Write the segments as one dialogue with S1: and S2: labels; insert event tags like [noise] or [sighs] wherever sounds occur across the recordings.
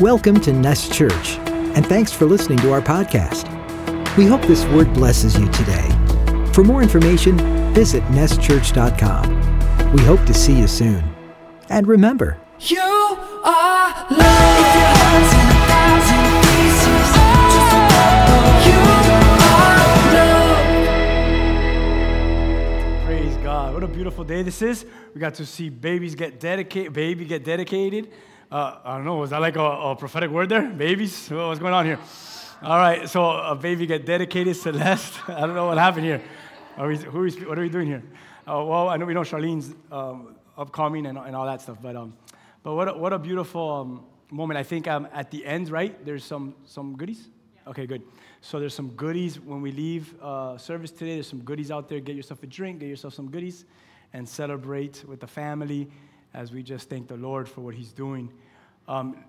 S1: Welcome to Nest Church, and thanks for listening to our podcast. We hope this word blesses you today. For more information, visit nestchurch.com. We hope to see you soon. And remember,
S2: You are loved. If your heart's in a thousand pieces, just remember you are loved.
S3: Praise God. What a beautiful day this is. We got to see babies get dedicated, baby get dedicated. Uh, I don't know, was that like a, a prophetic word there? Babies? [laughs] What's going on here? All right, so a baby get dedicated, Celeste. [laughs] I don't know what happened here. Are we, who are we, what are we doing here? Uh, well, I know we know Charlene's um, upcoming and, and all that stuff, but, um, but what, a, what a beautiful um, moment. I think um, at the end, right, there's some, some goodies? Okay, good. So there's some goodies when we leave uh, service today. There's some goodies out there. Get yourself a drink, get yourself some goodies, and celebrate with the family as we just thank the Lord for what He's doing. Um,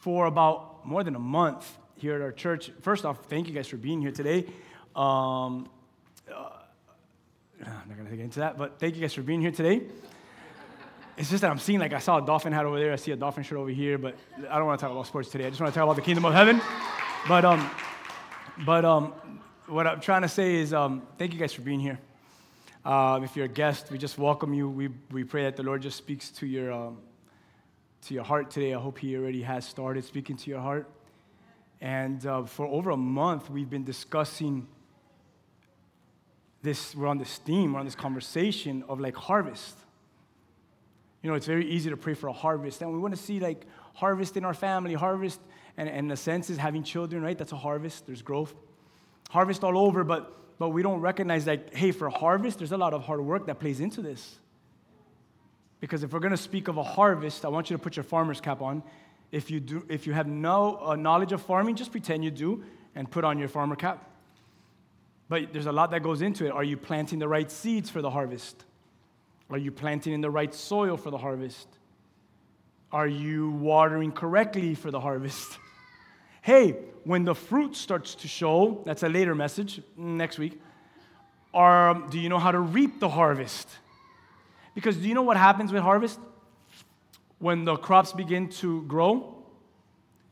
S3: for about more than a month here at our church, first off, thank you guys for being here today. Um, uh, [sighs] I'm not gonna get into that, but thank you guys for being here today. It's just that I'm seeing, like, I saw a dolphin hat over there, I see a dolphin shirt over here, but I don't wanna talk about sports today. I just wanna talk about the kingdom of heaven. But, um, but um, what I'm trying to say is um, thank you guys for being here. Um, if you're a guest, we just welcome you. We, we pray that the Lord just speaks to your, um, to your heart today. I hope He already has started speaking to your heart. And uh, for over a month, we've been discussing this, we're on this theme, we're on this conversation of like harvest. You know, it's very easy to pray for a harvest, and we want to see like harvest in our family, harvest, and, and the sense is having children, right? That's a harvest, there's growth. Harvest all over, but but we don't recognize like, hey, for harvest, there's a lot of hard work that plays into this. Because if we're going to speak of a harvest, I want you to put your farmer's cap on. If you, do, if you have no uh, knowledge of farming, just pretend you do and put on your farmer cap. But there's a lot that goes into it. Are you planting the right seeds for the harvest? Are you planting in the right soil for the harvest? Are you watering correctly for the harvest? [laughs] Hey, when the fruit starts to show, that's a later message next week. Or do you know how to reap the harvest? Because do you know what happens with harvest? When the crops begin to grow,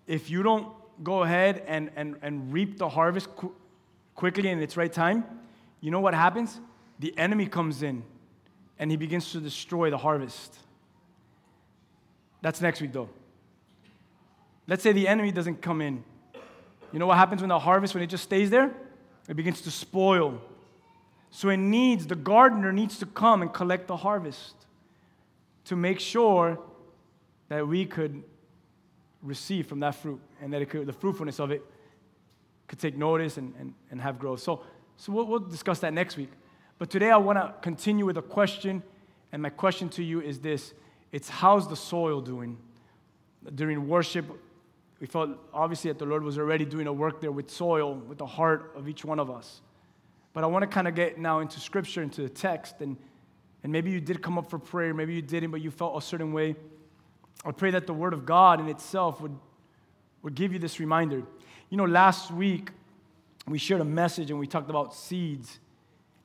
S3: if you don't go ahead and, and, and reap the harvest qu- quickly in its right time, you know what happens? The enemy comes in and he begins to destroy the harvest. That's next week, though. Let's say the enemy doesn't come in. You know what happens when the harvest, when it just stays there? It begins to spoil. So it needs, the gardener needs to come and collect the harvest to make sure that we could receive from that fruit and that could, the fruitfulness of it could take notice and, and, and have growth. So, so we'll, we'll discuss that next week. But today I want to continue with a question, and my question to you is this it's how's the soil doing? During worship, we felt obviously that the Lord was already doing a work there with soil, with the heart of each one of us. But I want to kind of get now into scripture, into the text, and, and maybe you did come up for prayer, maybe you didn't, but you felt a certain way. I pray that the Word of God in itself would, would give you this reminder. You know, last week we shared a message and we talked about seeds.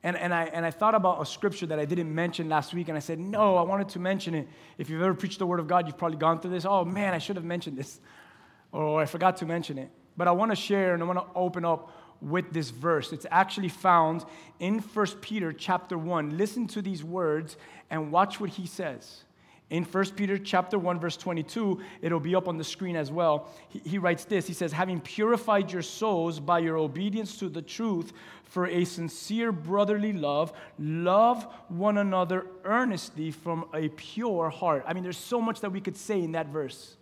S3: And, and, I, and I thought about a scripture that I didn't mention last week, and I said, No, I wanted to mention it. If you've ever preached the Word of God, you've probably gone through this. Oh, man, I should have mentioned this. Or oh, I forgot to mention it. But I want to share and I want to open up with this verse. It's actually found in 1 Peter chapter 1. Listen to these words and watch what he says. In 1 Peter chapter 1 verse 22, it'll be up on the screen as well. He, he writes this. He says, "Having purified your souls by your obedience to the truth for a sincere brotherly love, love one another earnestly from a pure heart." I mean, there's so much that we could say in that verse.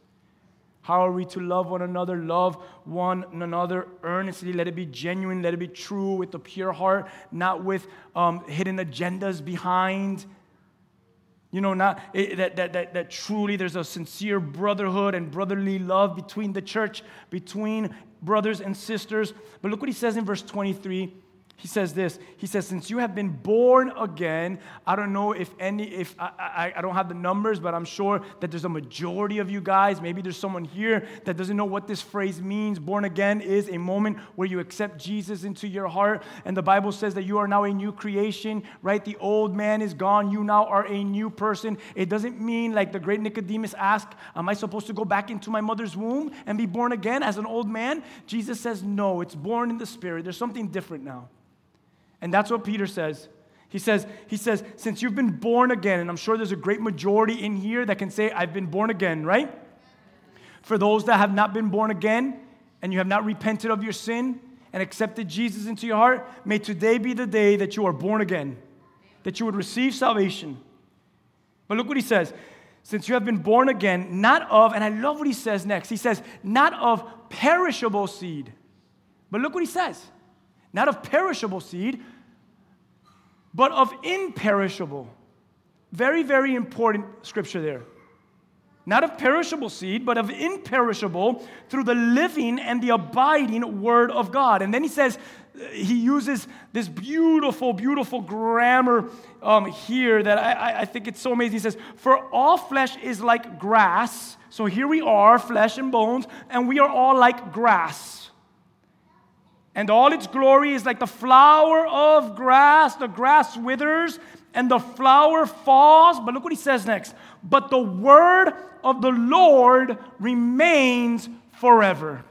S3: How are we to love one another? Love one another earnestly. Let it be genuine. Let it be true with a pure heart, not with um, hidden agendas behind. You know, not it, that, that, that, that truly there's a sincere brotherhood and brotherly love between the church, between brothers and sisters. But look what he says in verse 23. He says this. He says, Since you have been born again, I don't know if any, if I, I, I don't have the numbers, but I'm sure that there's a majority of you guys. Maybe there's someone here that doesn't know what this phrase means. Born again is a moment where you accept Jesus into your heart. And the Bible says that you are now a new creation, right? The old man is gone. You now are a new person. It doesn't mean, like the great Nicodemus asked, Am I supposed to go back into my mother's womb and be born again as an old man? Jesus says, No, it's born in the Spirit. There's something different now. And that's what Peter says. He says, he says, since you've been born again, and I'm sure there's a great majority in here that can say, I've been born again, right? For those that have not been born again and you have not repented of your sin and accepted Jesus into your heart, may today be the day that you are born again, that you would receive salvation. But look what he says. Since you have been born again, not of, and I love what he says next. He says, not of perishable seed. But look what he says not of perishable seed, but of imperishable. Very, very important scripture there. Not of perishable seed, but of imperishable through the living and the abiding word of God. And then he says, he uses this beautiful, beautiful grammar um, here that I, I think it's so amazing. He says, For all flesh is like grass. So here we are, flesh and bones, and we are all like grass and all its glory is like the flower of grass. The grass withers and the flower falls. But look what he says next. But the word of the Lord remains forever.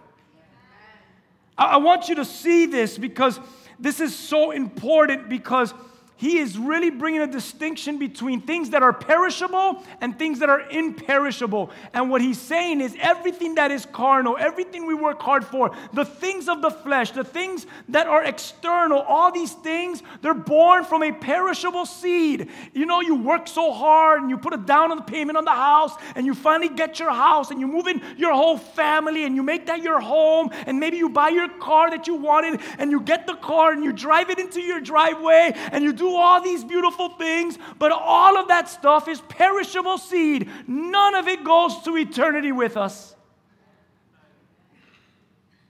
S3: I, want you to see this because this is so important because he is really bringing a distinction between things that are perishable and things that are imperishable. And what he's saying is everything that is carnal, everything we work hard for, the things of the flesh, the things that are external, all these things, they're born from a perishable seed. You know, you work so hard and you put a down on the payment on the house and you finally get your house and you move in your whole family and you make that your home and maybe you buy your car that you wanted and you get the car and you drive it into your driveway and you do all these beautiful things, but all of that stuff is perishable seed. None of it goes to eternity with us.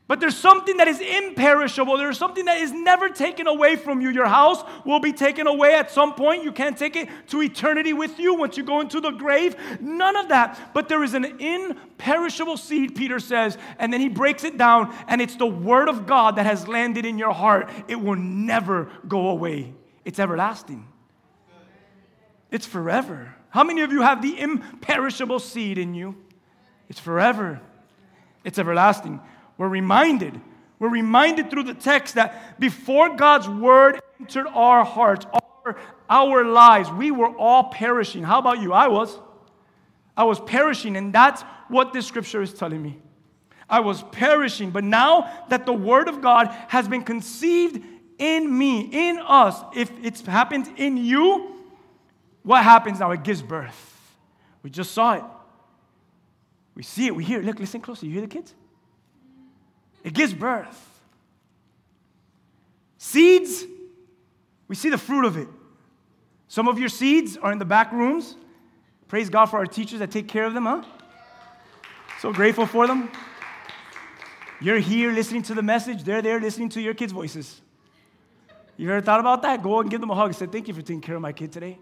S3: But there's something that is imperishable. There's something that is never taken away from you. Your house will be taken away at some point. You can't take it to eternity with you once you go into the grave. None of that. But there is an imperishable seed, Peter says. And then he breaks it down, and it's the word of God that has landed in your heart. It will never go away. It's everlasting. It's forever. How many of you have the imperishable seed in you? It's forever. It's everlasting. We're reminded. We're reminded through the text that before God's word entered our hearts, our, our lives, we were all perishing. How about you? I was. I was perishing, and that's what this scripture is telling me. I was perishing, but now that the word of God has been conceived in me, in us, if it's happened in you, what happens now? It gives birth. We just saw it. We see it, we hear it. Look, listen closely. You hear the kids? It gives birth. Seeds, we see the fruit of it. Some of your seeds are in the back rooms. Praise God for our teachers that take care of them, huh? So grateful for them. You're here listening to the message, they're there listening to your kids' voices. You ever thought about that? Go and give them a hug. Say, thank you for taking care of my kid today.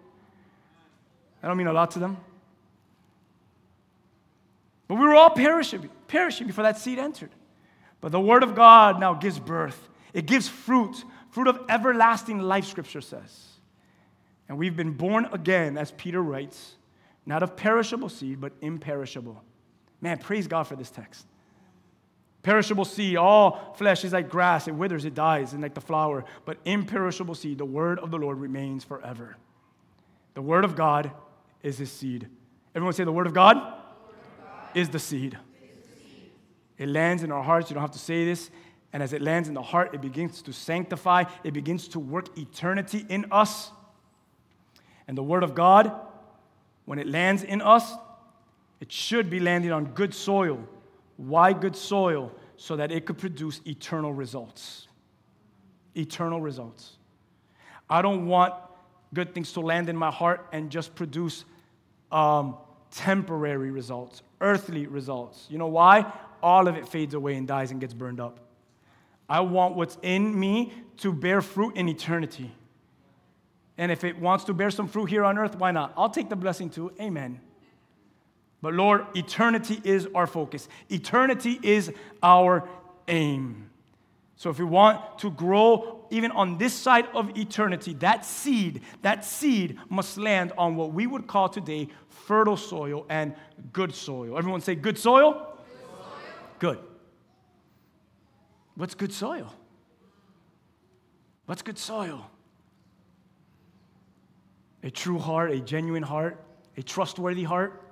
S3: I don't mean a lot to them. But we were all perishing, perishing before that seed entered. But the word of God now gives birth. It gives fruit, fruit of everlasting life, scripture says. And we've been born again, as Peter writes, not of perishable seed, but imperishable. Man, praise God for this text. Perishable seed, all flesh is like grass, it withers, it dies, and like the flower. But imperishable seed, the word of the Lord remains forever. The word of God is his seed. Everyone say, the word of God, word of God. Is, the seed. is the seed. It lands in our hearts. You don't have to say this. And as it lands in the heart, it begins to sanctify, it begins to work eternity in us. And the word of God, when it lands in us, it should be landing on good soil why good soil? So that it could produce eternal results. Eternal results. I don't want good things to land in my heart and just produce um, temporary results, earthly results. You know why? All of it fades away and dies and gets burned up. I want what's in me to bear fruit in eternity. And if it wants to bear some fruit here on earth, why not? I'll take the blessing too. Amen. But Lord, eternity is our focus, eternity is our aim. So if we want to grow even on this side of eternity, that seed, that seed must land on what we would call today fertile soil and good soil. Everyone say good soil? Good. Soil. good. What's good soil? What's good soil? A true heart, a genuine heart, a trustworthy heart,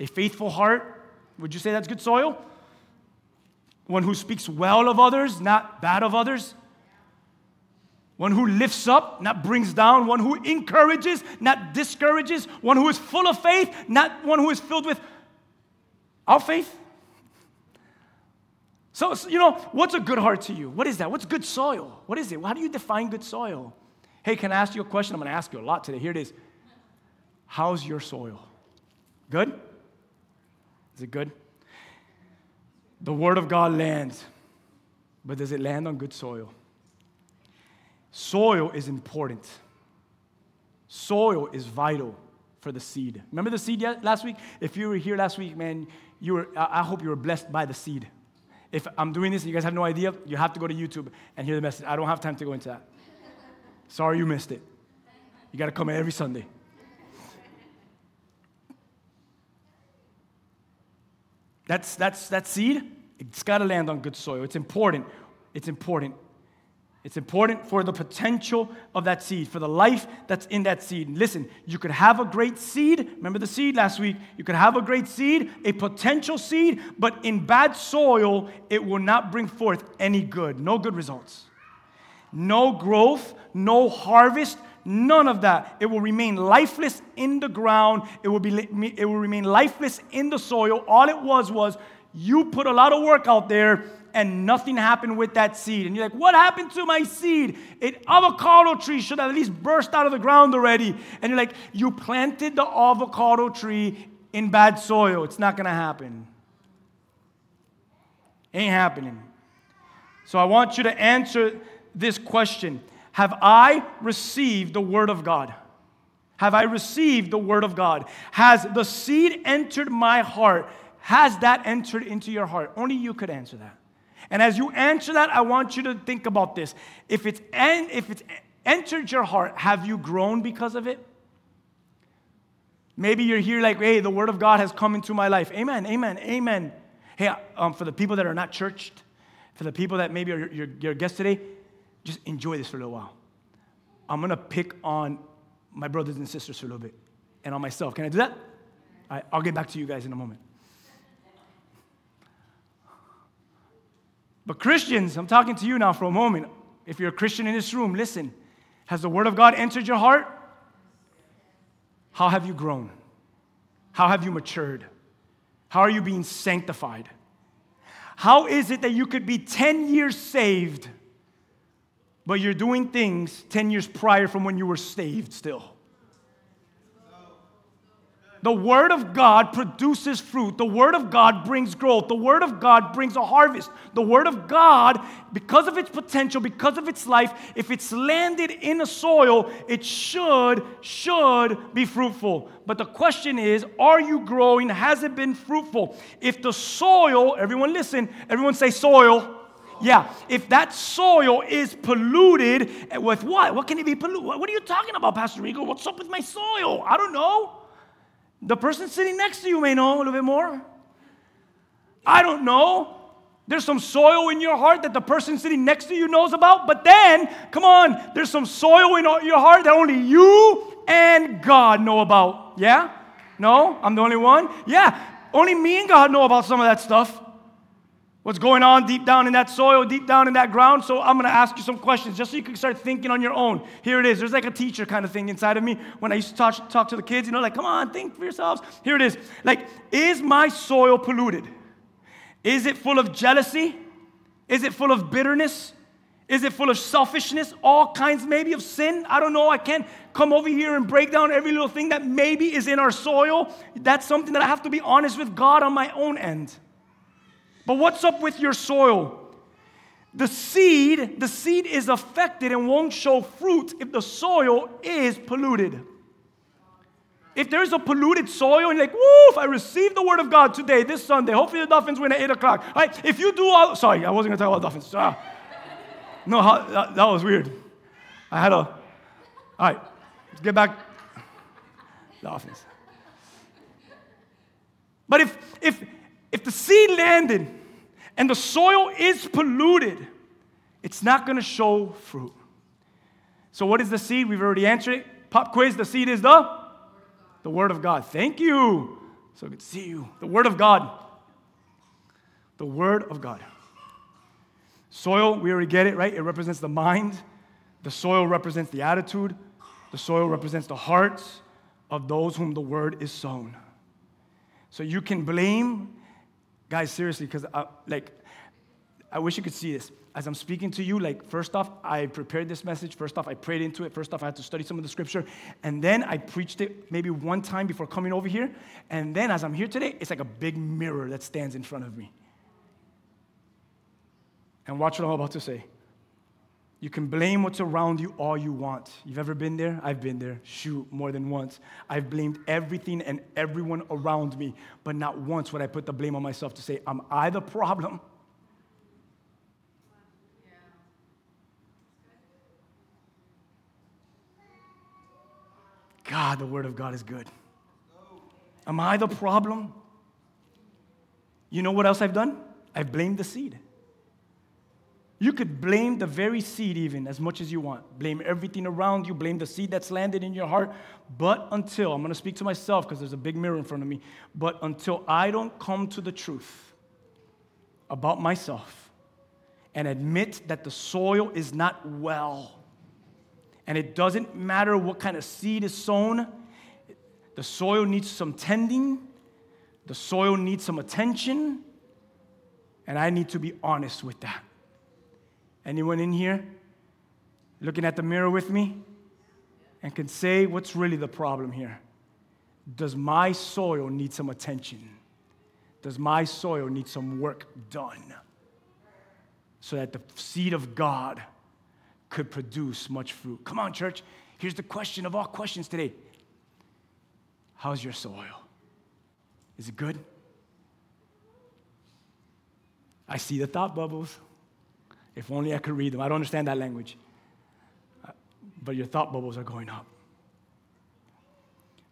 S3: a faithful heart. Would you say that's good soil? One who speaks well of others, not bad of others. One who lifts up, not brings down. One who encourages, not discourages. One who is full of faith, not one who is filled with our faith. So, you know, what's a good heart to you? What is that? What's good soil? What is it? How do you define good soil? Hey, can I ask you a question? I'm going to ask you a lot today. Here it is. How's your soil? Good? Is it good? The Word of God lands, but does it land on good soil? Soil is important. Soil is vital for the seed. Remember the seed last week? If you were here last week, man, you were, I hope you were blessed by the seed. If I'm doing this and you guys have no idea, you have to go to YouTube and hear the message. I don't have time to go into that. Sorry you missed it. You got to come every Sunday. That's, that's, that seed, it's got to land on good soil. It's important. It's important. It's important for the potential of that seed, for the life that's in that seed. listen, you could have a great seed. Remember the seed last week? You could have a great seed, a potential seed, but in bad soil, it will not bring forth any good, no good results. No growth, no harvest, none of that. It will remain lifeless in the ground, it will, be, it will remain lifeless in the soil. All it was was you put a lot of work out there and nothing happened with that seed. And you're like, what happened to my seed? An avocado tree should have at least burst out of the ground already. And you're like, you planted the avocado tree in bad soil. It's not gonna happen. Ain't happening. So I want you to answer this question Have I received the Word of God? Have I received the Word of God? Has the seed entered my heart? Has that entered into your heart? Only you could answer that. And as you answer that, I want you to think about this. If it's, en- if it's entered your heart, have you grown because of it? Maybe you're here like, hey, the word of God has come into my life. Amen, amen, amen. Hey, um, for the people that are not churched, for the people that maybe are your, your guests today, just enjoy this for a little while. I'm gonna pick on my brothers and sisters for a little bit and on myself. Can I do that? right, I'll get back to you guys in a moment. But Christians, I'm talking to you now for a moment. If you're a Christian in this room, listen. Has the Word of God entered your heart? How have you grown? How have you matured? How are you being sanctified? How is it that you could be 10 years saved, but you're doing things 10 years prior from when you were saved still? The Word of God produces fruit. The Word of God brings growth. The Word of God brings a harvest. The Word of God, because of its potential, because of its life, if it's landed in a soil, it should, should be fruitful. But the question is, are you growing? Has it been fruitful? If the soil, everyone listen, everyone say soil. Yeah, if that soil is polluted eh, with what? What can it be polluted? What are you talking about, Pastor Rigo? What's up with my soil? I don't know. The person sitting next to you may know a little bit more. I don't know. There's some soil in your heart that the person sitting next to you knows about, but then, come on, there's some soil in your heart that only you and God know about. Yeah? No? I'm the only one? Yeah. Only me and God know about some of that stuff what's going on deep down in that soil, deep down in that ground. So I'm going to ask you some questions just so you can start thinking on your own. Here it is. There's like a teacher kind of thing inside of me when I used to talk, talk to the kids, you know, like, come on, think for yourselves. Here it is. Like, is my soil polluted? Is it full of jealousy? Is it full of bitterness? Is it full of selfishness? All kinds maybe of sin? I don't know. I can't come over here and break down every little thing that maybe is in our soil. That's something that I have to be honest with God on my own end. But what's up with your soil? The seed, the seed is affected and won't show fruit if the soil is polluted. If there's a polluted soil and you're like, woof, I received the word of God today, this Sunday. Hopefully the Dolphins win at 8 o'clock. All right, if you do all, sorry, I wasn't gonna talk about Dolphins. Ah. No, how, that, that was weird. I had a, all right, let's get back. The dolphins. But if, if, if the seed landed and the soil is polluted, it's not gonna show fruit. So, what is the seed? We've already answered it. Pop quiz the seed is the? The Word of God. Thank you. So good to see you. The Word of God. The Word of God. Soil, we already get it, right? It represents the mind. The soil represents the attitude. The soil represents the hearts of those whom the Word is sown. So you can blame, guys, seriously, because uh, like, I wish you could see this. As I'm speaking to you, like, first off, I prepared this message. First off, I prayed into it. First off, I had to study some of the scripture. And then I preached it maybe one time before coming over here. And then as I'm here today, it's like a big mirror that stands in front of me. And watch what I'm about to say. You can blame what's around you all you want. You've ever been there? I've been there. Shoot, more than once. I've blamed everything and everyone around me, but not once would I put the blame on myself to say, Am I the problem? God, the Word of God is good. Am I the problem? You know what else I've done? I've blamed the seed. You could blame the very seed, even as much as you want. Blame everything around you, blame the seed that's landed in your heart. But until, I'm gonna speak to myself because there's a big mirror in front of me, but until I don't come to the truth about myself and admit that the soil is not well, and it doesn't matter what kind of seed is sown, the soil needs some tending, the soil needs some attention, and I need to be honest with that. Anyone in here looking at the mirror with me and can say what's really the problem here? Does my soil need some attention? Does my soil need some work done so that the seed of God could produce much fruit? Come on, church. Here's the question of all questions today How's your soil? Is it good? I see the thought bubbles. If only I could read them. I don't understand that language. Uh, but your thought bubbles are going up.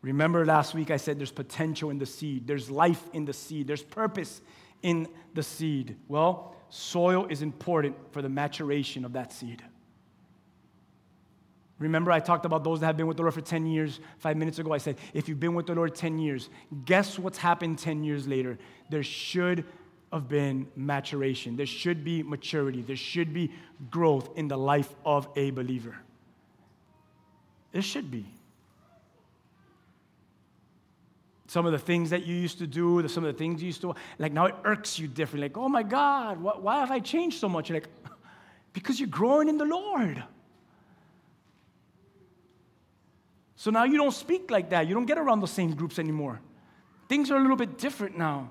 S3: Remember last week I said there's potential in the seed, there's life in the seed, there's purpose in the seed. Well, soil is important for the maturation of that seed. Remember, I talked about those that have been with the Lord for 10 years. Five minutes ago, I said, if you've been with the Lord 10 years, guess what's happened 10 years later? There should have been maturation. There should be maturity. There should be growth in the life of a believer. There should be. Some of the things that you used to do, some of the things you used to, like now it irks you differently. Like, oh my God, why have I changed so much? You're like, [laughs] because you're growing in the Lord. So now you don't speak like that. You don't get around the same groups anymore. Things are a little bit different now.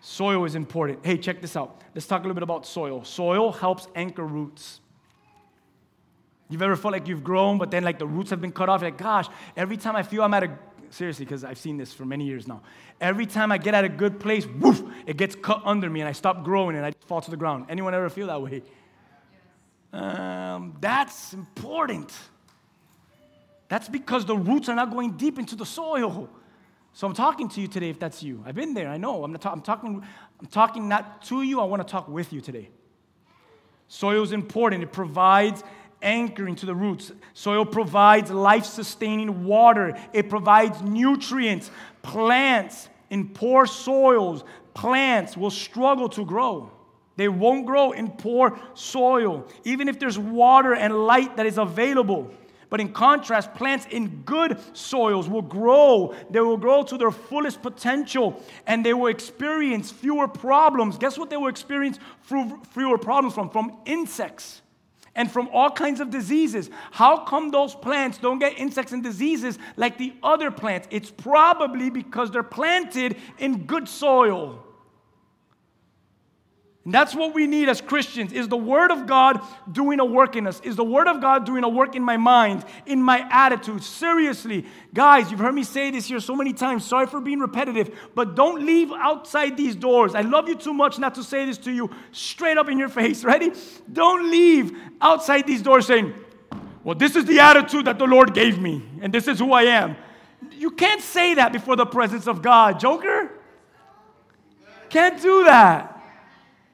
S3: Soil is important. Hey, check this out. Let's talk a little bit about soil. Soil helps anchor roots. You've ever felt like you've grown, but then like the roots have been cut off? You're like, gosh, every time I feel I'm at a, seriously, because I've seen this for many years now. Every time I get at a good place, woof, it gets cut under me and I stop growing and I fall to the ground. Anyone ever feel that way? Um, that's important. That's because the roots are not going deep into the soil. So I'm talking to you today if that's you. I've been there, I know. I'm, ta- I'm, talking, I'm talking not to you, I want to talk with you today. Soil is important, it provides anchoring to the roots. Soil provides life sustaining water, it provides nutrients. Plants in poor soils, plants will struggle to grow. They won't grow in poor soil, even if there's water and light that is available. But in contrast, plants in good soils will grow. They will grow to their fullest potential and they will experience fewer problems. Guess what they will experience fewer problems from? From insects and from all kinds of diseases. How come those plants don't get insects and diseases like the other plants? It's probably because they're planted in good soil. And that's what we need as Christians is the word of God doing a work in us? Is the word of God doing a work in my mind, in my attitude? Seriously, guys, you've heard me say this here so many times. Sorry for being repetitive, but don't leave outside these doors. I love you too much not to say this to you straight up in your [laughs] face. Ready? Don't leave outside these doors saying, "Well, this is the attitude that the Lord gave me, and this is who I am." You can't say that before the presence of God, Joker. Can't do that.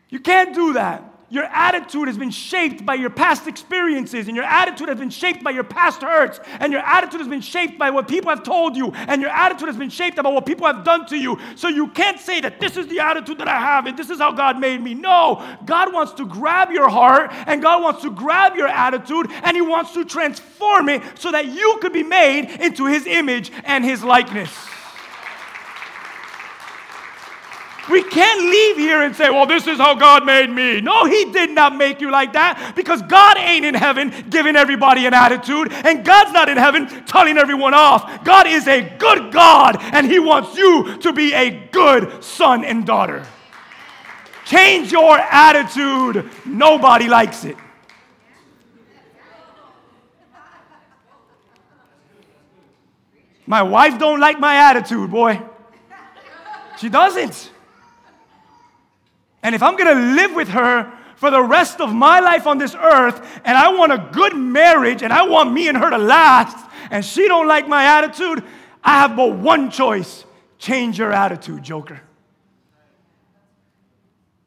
S3: You can't do that. Your attitude has been shaped by your past experiences, and your attitude has been shaped by your past hurts, and your attitude has been shaped by what people have told you, and your attitude has been shaped about what people have done to you. So you can't say that this is the attitude that I have, and this is how God made me. No, God wants to grab your heart, and God wants to grab your attitude, and He wants to transform it so that you could be made into His image and His likeness. We can't leave here and say, well, this is how God made me. No, He did not make you like that because God ain't in heaven giving everybody an attitude, and God's not in heaven telling everyone off. God is a good God, and He wants you to be a good son and daughter. Change your attitude. Nobody likes it. My wife don't like my attitude, boy. She doesn't. And if I'm gonna live with her for the rest of my life on this earth, and I want a good marriage, and I want me and her to last, and she don't like my attitude, I have but one choice: change your attitude, Joker.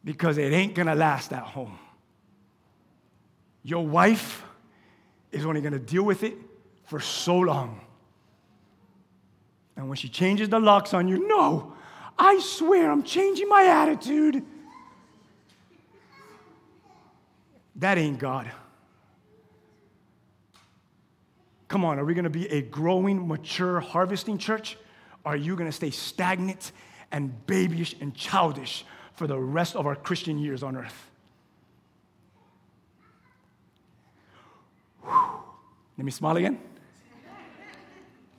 S3: Because it ain't gonna last at home. Your wife is only gonna deal with it for so long. And when she changes the locks on you, no, I swear I'm changing my attitude. That ain't God. Come on, are we gonna be a growing, mature, harvesting church? Or are you gonna stay stagnant and babyish and childish for the rest of our Christian years on earth? Whew. Let me smile again.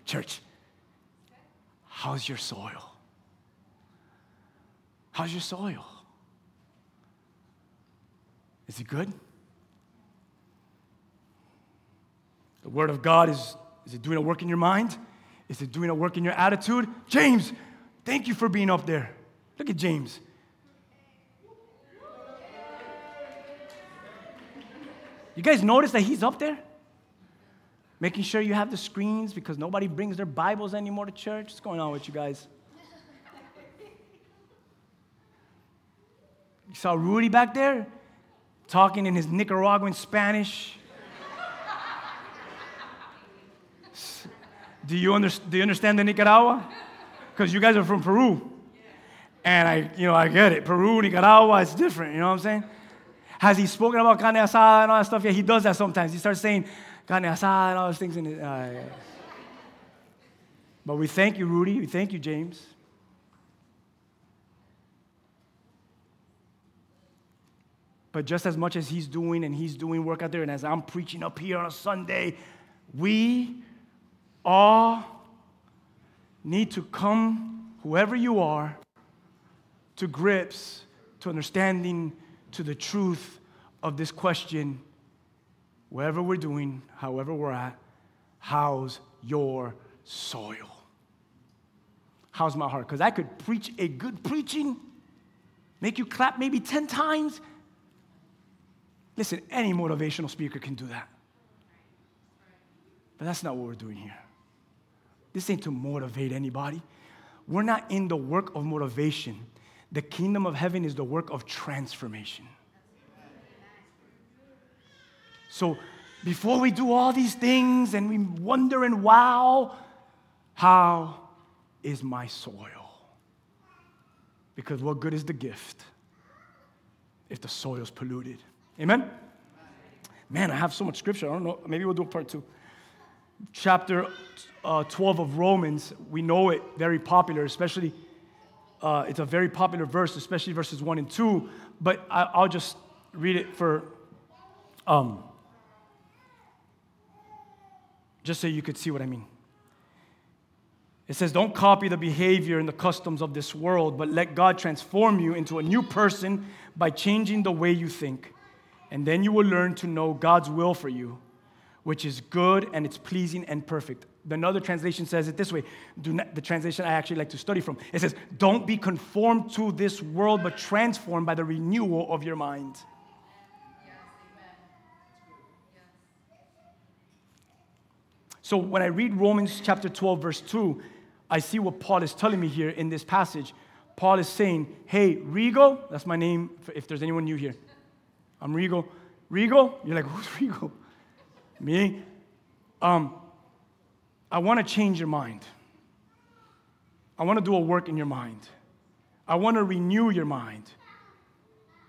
S3: Church, how's your soil? How's your soil? Is it good? The Word of God is, is it doing a work in your mind? Is it doing a work in your attitude? James, thank you for being up there. Look at James. You guys notice that he's up there? Making sure you have the screens because nobody brings their Bibles anymore to church. What's going on with you guys? You saw Rudy back there talking in his Nicaraguan Spanish. Do, you under, do you understand the Nicaragua? Because you guys are from Peru. And I, you know, I get it. Peru, Nicaragua, it's different. You know what I'm saying? Has he spoken about carne asada and all that stuff? Yeah, he does that sometimes. He starts saying carne asada and all those things. In his, uh, yeah. But we thank you, Rudy. We thank you, James. But just as much as he's doing and he's doing work out there, and as I'm preaching up here on a Sunday, we all need to come, whoever you are, to grips, to understanding, to the truth of this question wherever we're doing, however we're at, how's your soil? How's my heart? Because I could preach a good preaching, make you clap maybe 10 times. Listen, any motivational speaker can do that. But that's not what we're doing here. This ain't to motivate anybody. We're not in the work of motivation. The kingdom of heaven is the work of transformation. So before we do all these things and we wonder and wow, how is my soil? Because what good is the gift if the soil's polluted? Amen? Man, I have so much scripture. I don't know. Maybe we'll do a part two. Chapter uh, 12 of Romans, we know it very popular, especially, uh, it's a very popular verse, especially verses 1 and 2. But I, will just read it for, um, just so you could see what I mean. It says, Don't copy the behavior and the customs of this world, but let God transform you into a new person by changing the way you think. And then you will learn to know God's will for you, which is good and it's pleasing and perfect. Another translation says it this way not, the translation I actually like to study from. It says, Don't be conformed to this world, but transformed by the renewal of your mind. So when I read Romans chapter 12, verse 2, I see what Paul is telling me here in this passage. Paul is saying, Hey, Rigo, that's my name if there's anyone new here. I'm Rigo. Rigo? You're like, Who's Rigo? Me? Um, I want to change your mind. I want to do a work in your mind. I want to renew your mind.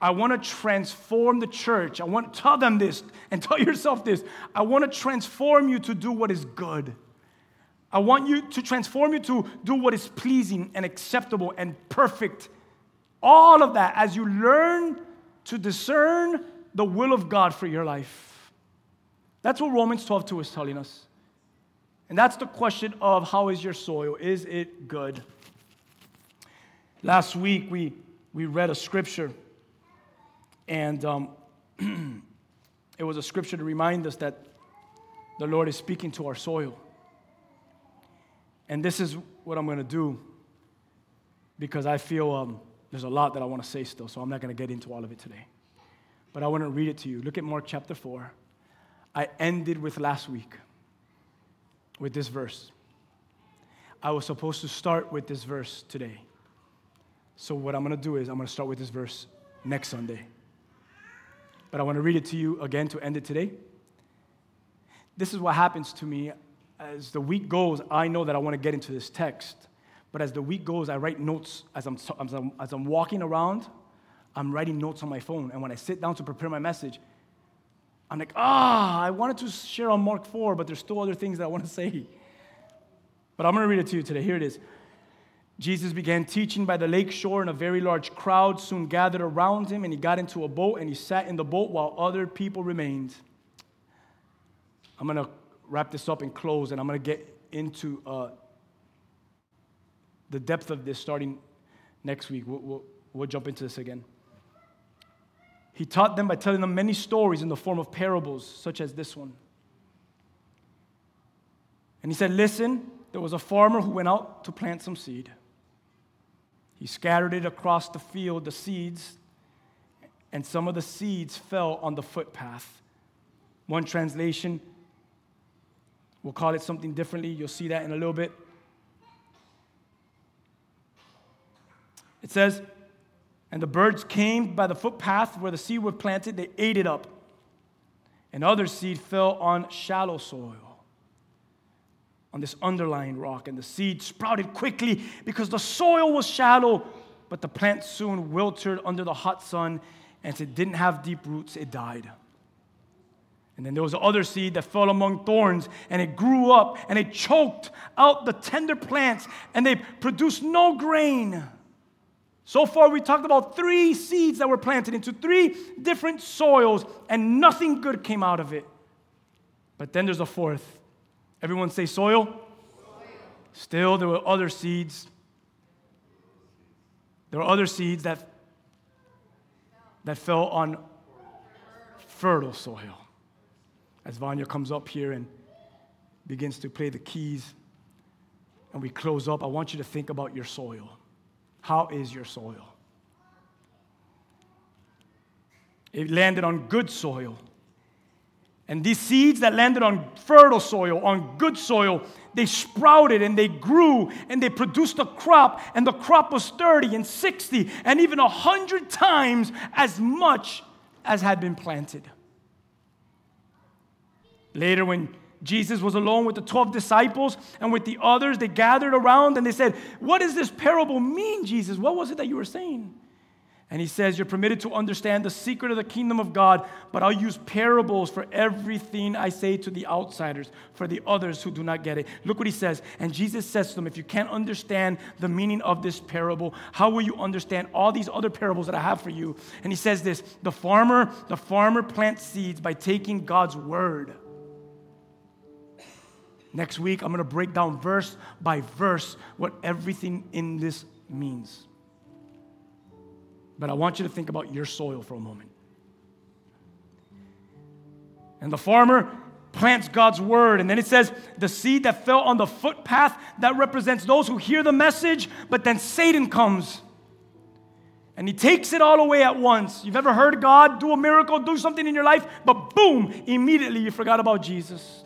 S3: I want to transform the church. I want to tell them this and [laughs] tell yourself this. I want to transform you to do what is good. I want you to transform you to do what is pleasing and acceptable and perfect. All of that as you learn to discern the will of God for your life. That's what Romans 12 2 is telling us. And that's the question of how is your soil? Is it good? Last week we, we read a scripture, and um, [clears throat] it was a scripture to remind us that the Lord is speaking to our soil. And this is what I'm going to do because I feel um, there's a lot that I want to say still, so I'm not going to get into all of it today. But I want to read it to you. Look at Mark chapter 4. I ended with last week with this verse. I was supposed to start with this verse today. So, what I'm going to do is, I'm going to start with this verse next Sunday. But I want to read it to you again to end it today. This is what happens to me as the week goes, I know that I want to get into this text. But as the week goes, I write notes as I'm, as I'm, as I'm walking around. I'm writing notes on my phone. And when I sit down to prepare my message, I'm like, ah, I wanted to share on Mark 4, but there's still other things that I want to [laughs] say. But I'm going to read it to you today. Here it is. Jesus began teaching by the lake shore, and a very large crowd soon gathered around him, and he got into a boat and he sat in the boat while other people remained. I'm going to wrap this up and close, and I'm going to get into uh, the depth of this starting next week. We'll, we'll, we'll jump into this again. He taught them by telling them many stories in the form of parables, such as this one. And he said, Listen, there was a farmer who went out to plant some seed. He scattered it across the field, the seeds, and some of the seeds fell on the footpath. One translation We'll call it something differently. You'll see that in a little bit. It says, And the birds came by the footpath where the seed was planted, they ate it up. And other seed fell on shallow soil, on this underlying rock. And the seed sprouted quickly because the soil was shallow, but the plant soon wilted under the hot sun. And since it didn't have deep roots, it died. And then there was other seed that fell among thorns, and it grew up and it choked out the tender plants, and they produced no grain. So far, we talked about three seeds that were planted into three different soils, and nothing good came out of it. But then there's a fourth. Everyone say soil? soil. Still, there were other seeds. There were other seeds that, that fell on fertile soil as Vanya comes up here and begins to play the keys and we close up, I want you to think about your soil. How is your soil? It landed on good soil. And these seeds that landed on fertile soil, on good soil, they sprouted and they grew and they produced a crop, and the crop was 30 and 60 and even 100 times as much as had been planted. Later, when Jesus was alone with the 12 disciples and with the others, they gathered around and they said, What does this parable mean, Jesus? What was it that you were saying? And he says, You're permitted to understand the secret of the kingdom of God, but I'll use parables for everything I say to the outsiders, for the others who do not get it. Look what he says. And Jesus says to them, If you can't understand the meaning of this parable, how will you understand all these other parables that I have for you? And he says this the farmer, the farmer plants seeds by taking God's word Next week, I'm going to break down verse by verse what everything in this means. But I want you to think about your soil for a moment. And the farmer plants God's word. And then it says, the seed that fell on the footpath, that represents those who hear the message, but then Satan comes. And he takes it all away at once. You've ever heard God do a miracle, do something in your life, but boom, immediately you forgot about Jesus.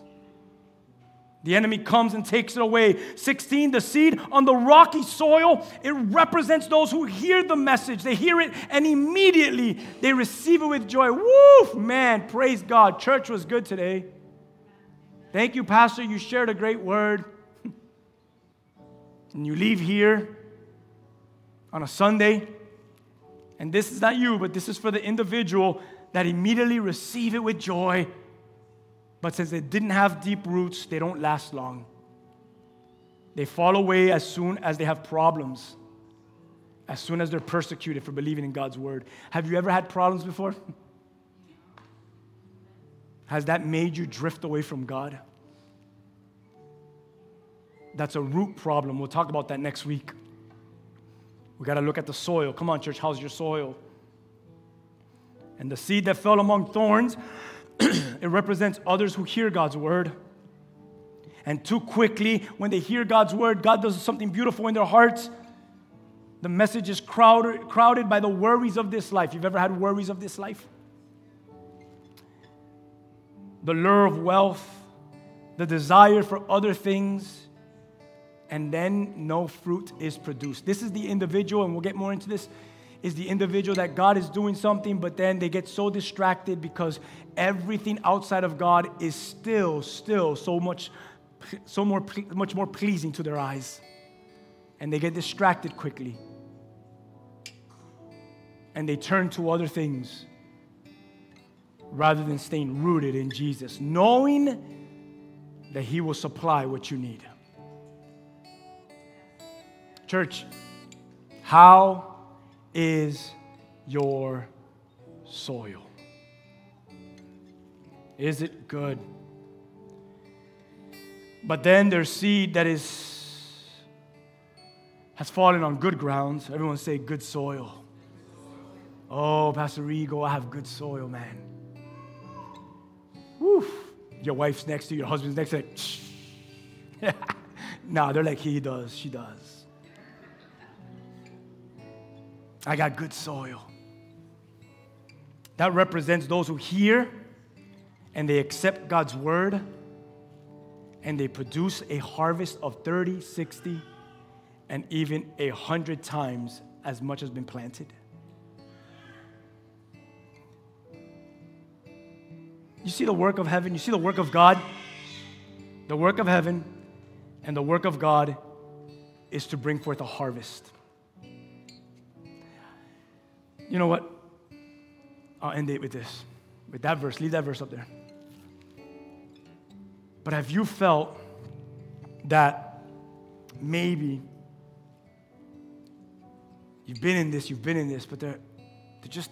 S3: The enemy comes and takes it away. 16, the seed on the rocky soil, it represents those who hear the message. They hear it and immediately they receive it with joy. Woo, man, praise God. Church was good today. Thank you, Pastor. You shared a great word. [laughs] and you leave here on a Sunday, and this is not you, but this is for the individual that immediately receive it with joy but since they didn't have deep roots, they don't last long. They fall away as soon as they have problems, as soon as they're persecuted for believing in God's word. Have you ever had problems before? Has that made you drift away from God? That's a root problem. We'll talk about that next week. We got to look at the soil. Come on, church, how's your soil? And the seed that fell among thorns [clears throat] it represents others who hear God's word. And too quickly, when they hear God's word, God does something beautiful in their hearts. The message is crowded, crowded by the worries of this life. You've ever had worries of this life? The lure of wealth, the desire for other things, and then no fruit is produced. This is the individual, and we'll get more into this is the individual that God is doing something, but then they get so distracted because everything outside of God is still, still so much, so more, much more pleasing to their eyes. And they get distracted quickly. And they turn to other things rather than staying rooted in Jesus, knowing that He will supply what you need. Church, how is your soil? Is it good? But then there's seed that is has fallen on good grounds. Everyone say good soil. Oh, Pastor Rigo, I have good soil, man. Woo. Your wife's next to you, your husband's next to you. [laughs] nah, they're like, he does, she does. I got good soil. That represents those who hear and they accept God's word and they produce a harvest of 30, 60, and even a hundred times as much has been planted. You see the work of heaven, you see the work of God. The work of heaven and the work of God is to bring forth a harvest. You know what? I'll end it with this, with that verse. Leave that verse up there. But have you felt that maybe you've been in this, you've been in this, but they're, they're just,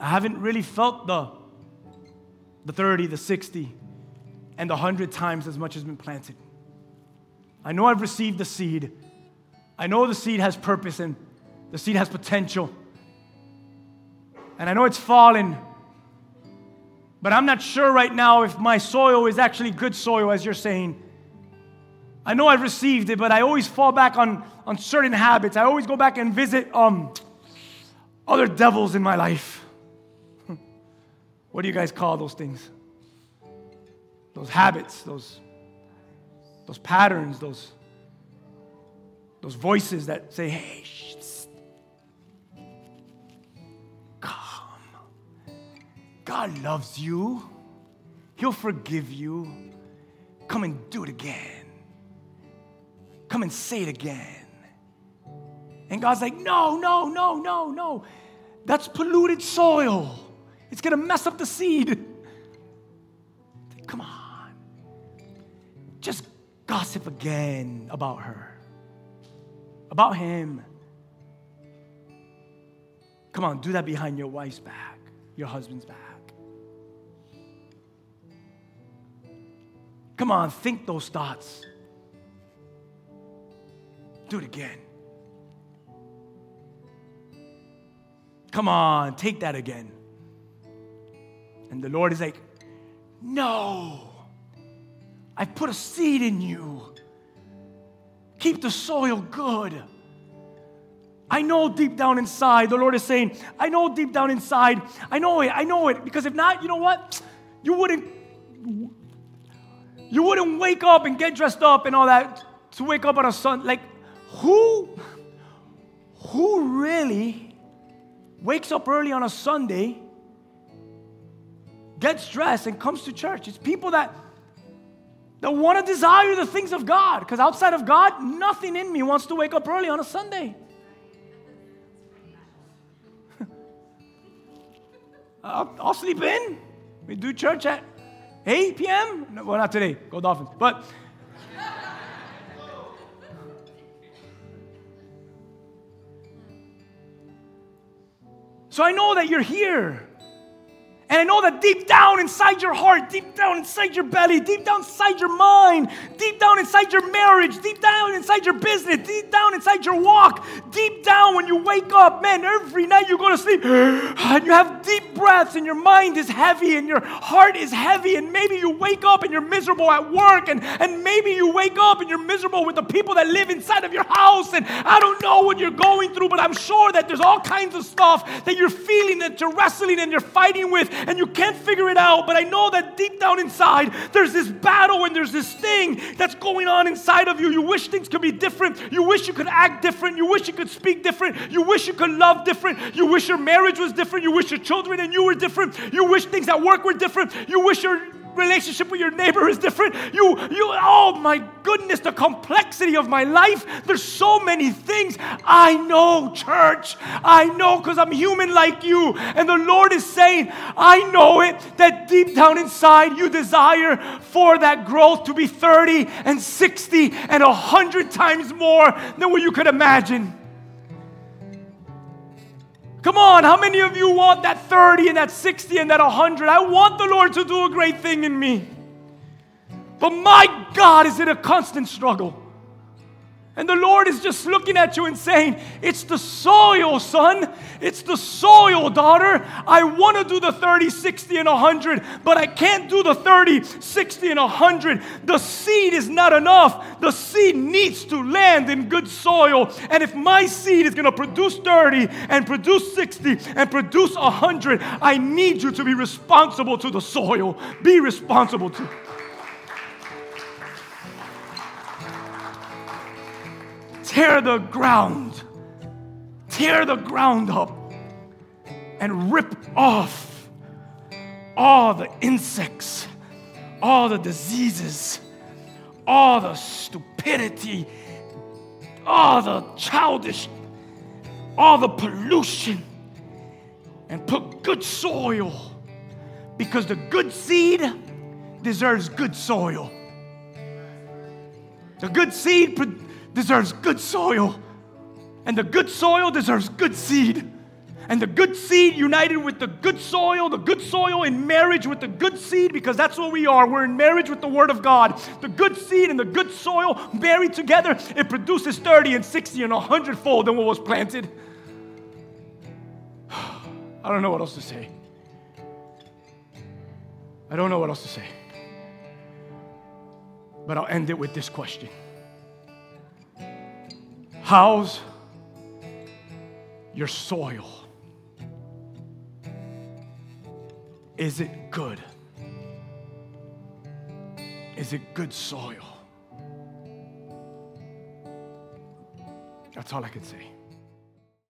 S3: I haven't really felt the, the 30, the 60, and the 100 times as much has been planted. I know I've received the seed. I know the seed has purpose and the seed has potential. And I know it's fallen, but I'm not sure right now if my soil is actually good soil, as you're saying. I know I've received it, but I always fall back on, on certain habits. I always go back and visit um, other devils in my life. [laughs] what do you guys call those things? Those habits, those, those patterns, those, those voices that say, hey, shh, God loves you. He'll forgive you. Come and do it again. Come and say it again. And God's like, no, no, no, no, no. That's polluted soil. It's going to mess up the seed. Come on. Just gossip again about her, about him. Come on, do that behind your wife's back, your husband's back. Come on, think those thoughts. Do it again. Come on, take that again. And the Lord is like, No, I put a seed in you. Keep the soil good. I know deep down inside, the Lord is saying, I know deep down inside, I know it, I know it. Because if not, you know what? You wouldn't you wouldn't wake up and get dressed up and all that to wake up on a sun. Like, who who really wakes up early on a Sunday, gets dressed, and comes to church? It's people that that want to desire the things of God. Because outside of God, nothing in me wants to wake up early on a Sunday. [laughs] I'll, I'll, sleep in. We do church at 8 p.m. No, well, not today. Go Dolphins. But so I know that you're here. And I know that deep down inside your heart, deep down inside your belly, deep down inside your mind, deep down inside your marriage, deep down inside your business, deep down inside your walk, deep down when you wake up, man, every night you go to sleep [sighs] and you have deep breaths and your mind is heavy and your heart is heavy. And maybe you wake up and you're miserable at work and, and maybe you wake up and you're miserable with the people that live inside of your house. And I don't know what you're going through, but I'm sure that there's all kinds of stuff that you're feeling, that you're wrestling and you're fighting with and you can't figure it out, but I know that deep down inside, there's this battle and there's this thing that's going on inside of you. You wish things could be different. You wish you could act different. You wish you could speak different. You wish you could love different. You wish your marriage was different. You wish your children and you were different. You wish things at work were different. You wish your relationship with your neighbor is different. You, you, oh my goodness, the complexity of my life. There's so many things. I know, church. I know because I'm human like you. And the Lord is saying, I know it, that deep down inside you desire for that growth to be 30 and 60 and 100 times more than what you could imagine. Come on, how many of you want that 30 and that 60 and that 100? I want the Lord to do a great thing in me. But my God, is it a constant struggle? And the Lord is just looking at you and saying, It's the soil, son. It's the soil, daughter. I want to do the 30, 60, and 100, but I can't do the 30, 60, and 100. The seed is not enough. The seed needs to land in good soil. And if my seed is going to produce 30 and produce 60 and produce 100, I need you to be responsible to the soil. Be responsible to tear the ground, tear the ground up, and rip off all the insects, all the diseases, all the stupidity, all the childish, all the pollution, and put good soil because the good seed deserves good soil. The good seed deserves good soil. And the good soil deserves good seed. And the good seed united with the good soil, the good soil in marriage with the good seed, because that's what we are. We're in marriage with the Word of God. The good seed and the good soil married together, it produces 30 and 60 and 100 fold than what was planted. [sighs] I don't know what else to say. I don't know what else to say. But I'll end it with this question. How's your soil? Is it good? Is it good soil? That's all I can say.